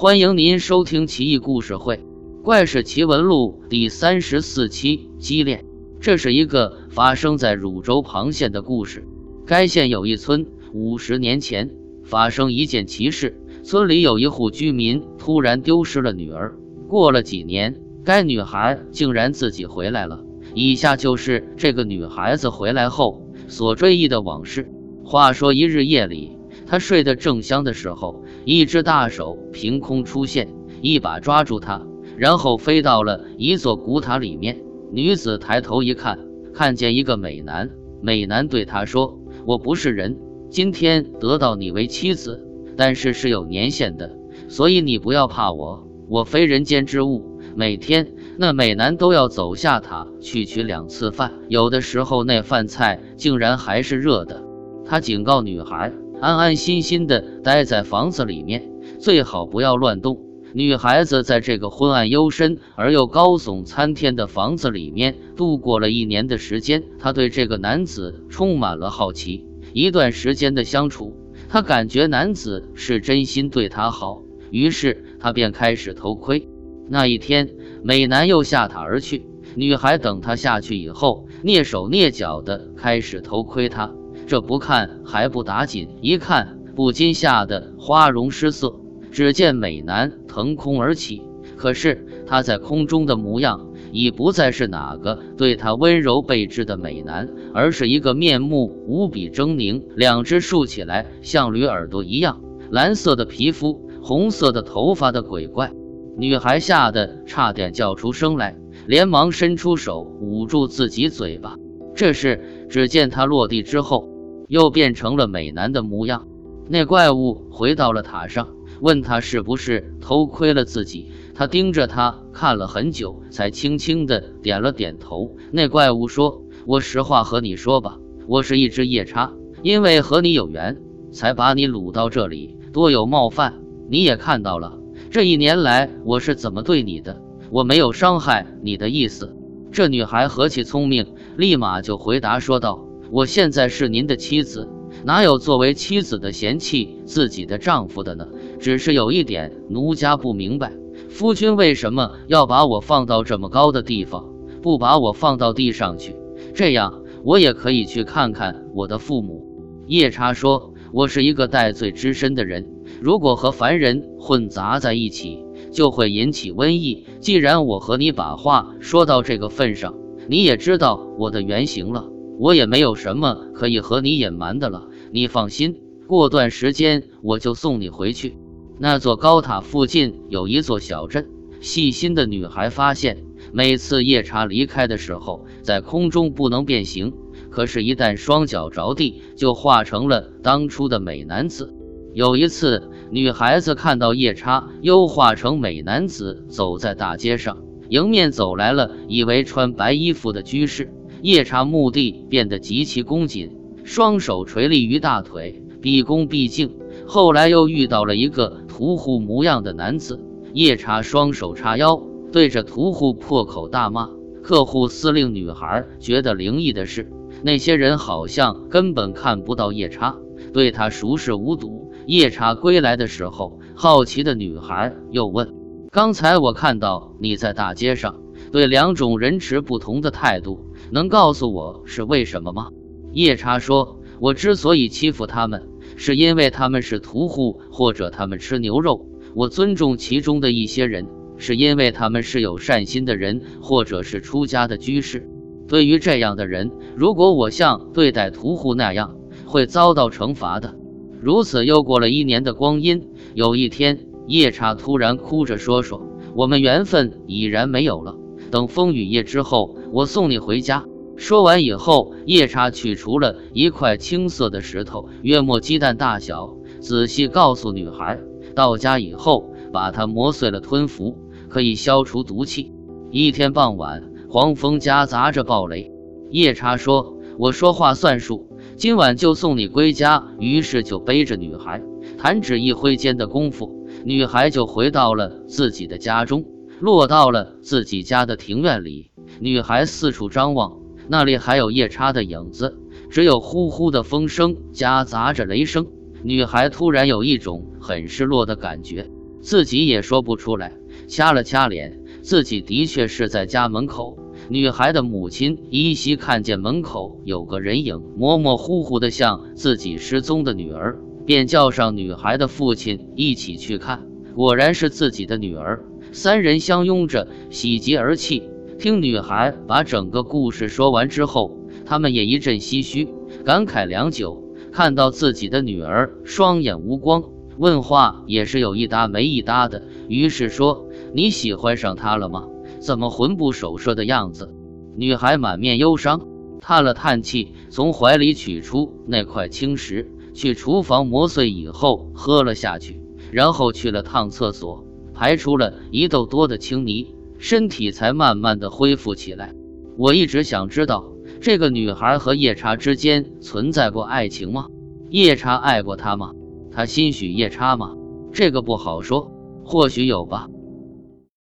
欢迎您收听《奇异故事会·怪事奇闻录》第三十四期激恋。这是一个发生在汝州庞县的故事。该县有一村，五十年前发生一件奇事：村里有一户居民突然丢失了女儿。过了几年，该女孩竟然自己回来了。以下就是这个女孩子回来后所追忆的往事。话说一日夜里，她睡得正香的时候，一只大手凭空出现，一把抓住她，然后飞到了一座古塔里面。女子抬头一看，看见一个美男。美男对她说：“我不是人，今天得到你为妻子，但是是有年限的，所以你不要怕我。我非人间之物。”每天，那美男都要走下塔去取两次饭，有的时候那饭菜竟然还是热的。他警告女孩，安安心心的待在房子里面，最好不要乱动。女孩子在这个昏暗幽深而又高耸参天的房子里面度过了一年的时间。她对这个男子充满了好奇。一段时间的相处，她感觉男子是真心对她好，于是她便开始偷窥。那一天，美男又下塔而去，女孩等他下去以后，蹑手蹑脚的开始偷窥他。这不看还不打紧，一看不禁吓得花容失色。只见美男腾空而起，可是他在空中的模样已不再是哪个对他温柔备至的美男，而是一个面目无比狰狞、两只竖起来像驴耳朵一样、蓝色的皮肤、红色的头发的鬼怪。女孩吓得差点叫出声来，连忙伸出手捂住自己嘴巴。这时，只见他落地之后，又变成了美男的模样。那怪物回到了塔上，问他是不是偷窥了自己。他盯着他看了很久，才轻轻的点了点头。那怪物说：“我实话和你说吧，我是一只夜叉，因为和你有缘，才把你掳到这里，多有冒犯。你也看到了。”这一年来我是怎么对你的？我没有伤害你的意思。这女孩何其聪明，立马就回答说道：“我现在是您的妻子，哪有作为妻子的嫌弃自己的丈夫的呢？只是有一点，奴家不明白，夫君为什么要把我放到这么高的地方，不把我放到地上去？这样我也可以去看看我的父母。”夜叉说：“我是一个戴罪之身的人。”如果和凡人混杂在一起，就会引起瘟疫。既然我和你把话说到这个份上，你也知道我的原型了，我也没有什么可以和你隐瞒的了。你放心，过段时间我就送你回去。那座高塔附近有一座小镇。细心的女孩发现，每次夜叉离开的时候，在空中不能变形，可是，一旦双脚着地，就化成了当初的美男子。有一次，女孩子看到夜叉又化成美男子走在大街上，迎面走来了一位穿白衣服的居士。夜叉墓地变得极其恭谨，双手垂立于大腿，毕恭毕敬。后来又遇到了一个屠户模样的男子，夜叉双手叉腰，对着屠户破口大骂。客户司令女孩觉得灵异的是，那些人好像根本看不到夜叉，对他熟视无睹。夜叉归来的时候，好奇的女孩又问：“刚才我看到你在大街上对两种人持不同的态度，能告诉我是为什么吗？”夜叉说：“我之所以欺负他们，是因为他们是屠户或者他们吃牛肉；我尊重其中的一些人，是因为他们是有善心的人或者是出家的居士。对于这样的人，如果我像对待屠户那样，会遭到惩罚的。”如此又过了一年的光阴，有一天，夜叉突然哭着说：“说我们缘分已然没有了。等风雨夜之后，我送你回家。”说完以后，夜叉取出了一块青色的石头，约莫鸡蛋大小，仔细告诉女孩：“到家以后，把它磨碎了吞服，可以消除毒气。”一天傍晚，黄风夹杂着暴雷，夜叉说：“我说话算数。”今晚就送你归家。于是就背着女孩，弹指一挥间的功夫，女孩就回到了自己的家中，落到了自己家的庭院里。女孩四处张望，那里还有夜叉的影子，只有呼呼的风声夹杂着雷声。女孩突然有一种很失落的感觉，自己也说不出来，掐了掐脸，自己的确是在家门口。女孩的母亲依稀看见门口有个人影，模模糊糊的像自己失踪的女儿，便叫上女孩的父亲一起去看。果然是自己的女儿，三人相拥着，喜极而泣。听女孩把整个故事说完之后，他们也一阵唏嘘，感慨良久。看到自己的女儿双眼无光，问话也是有一搭没一搭的，于是说：“你喜欢上他了吗？怎么魂不守舍的样子？”女孩满面忧伤，叹了叹气，从怀里取出那块青石，去厨房磨碎以后喝了下去。然后去了趟厕所，排出了一豆多的青泥，身体才慢慢的恢复起来。我一直想知道，这个女孩和夜叉之间存在过爱情吗？夜叉爱过她吗？她心许夜叉吗？这个不好说，或许有吧。